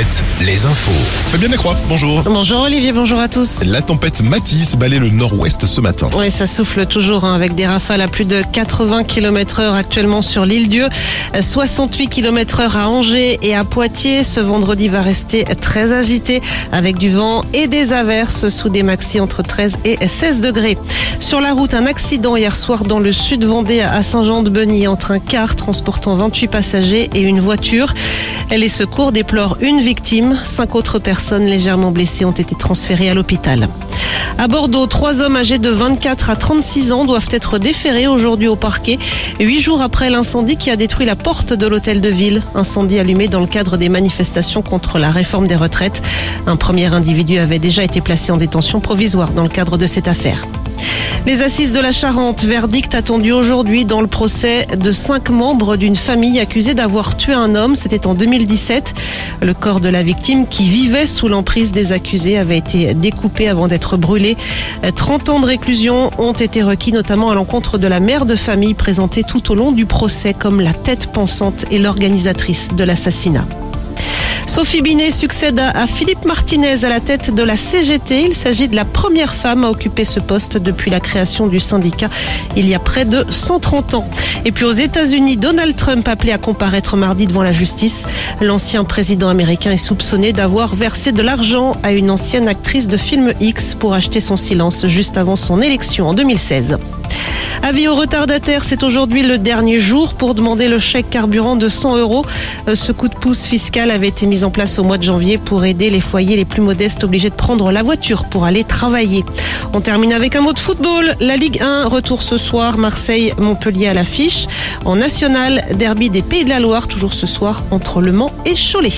7, les infos. Fabien Lacroix, bonjour. Bonjour Olivier, bonjour à tous. La tempête Matisse balait le nord-ouest ce matin. Oui, ça souffle toujours hein, avec des rafales à plus de 80 km heure actuellement sur l'île Dieu. 68 km heure à Angers et à Poitiers. Ce vendredi va rester très agité avec du vent et des averses sous des maxi entre 13 et 16 degrés. Sur la route, un accident hier soir dans le sud Vendée à Saint-Jean-de-Beny entre un car transportant 28 passagers et une voiture. Les secours déplorent une victime. Cinq autres personnes légèrement blessées ont été transférées à l'hôpital. À Bordeaux, trois hommes âgés de 24 à 36 ans doivent être déférés aujourd'hui au parquet, huit jours après l'incendie qui a détruit la porte de l'hôtel de ville. Incendie allumé dans le cadre des manifestations contre la réforme des retraites. Un premier individu avait déjà été placé en détention provisoire dans le cadre de cette affaire. Les assises de la Charente, verdict attendu aujourd'hui dans le procès de cinq membres d'une famille accusée d'avoir tué un homme. C'était en 2017. Le corps de la victime qui vivait sous l'emprise des accusés avait été découpé avant d'être brûlé. 30 ans de réclusion ont été requis notamment à l'encontre de la mère de famille présentée tout au long du procès comme la tête pensante et l'organisatrice de l'assassinat. Sophie Binet succède à Philippe Martinez à la tête de la CGT. Il s'agit de la première femme à occuper ce poste depuis la création du syndicat il y a près de 130 ans. Et puis aux États-Unis, Donald Trump appelé à comparaître mardi devant la justice. L'ancien président américain est soupçonné d'avoir versé de l'argent à une ancienne actrice de film X pour acheter son silence juste avant son élection en 2016. Avis aux retardataires, c'est aujourd'hui le dernier jour pour demander le chèque carburant de 100 euros. Euh, ce coup de pouce fiscal avait été mis en place au mois de janvier pour aider les foyers les plus modestes obligés de prendre la voiture pour aller travailler. On termine avec un mot de football. La Ligue 1 retour ce soir. Marseille-Montpellier à l'affiche. En national, derby des Pays de la Loire, toujours ce soir entre Le Mans et Cholet.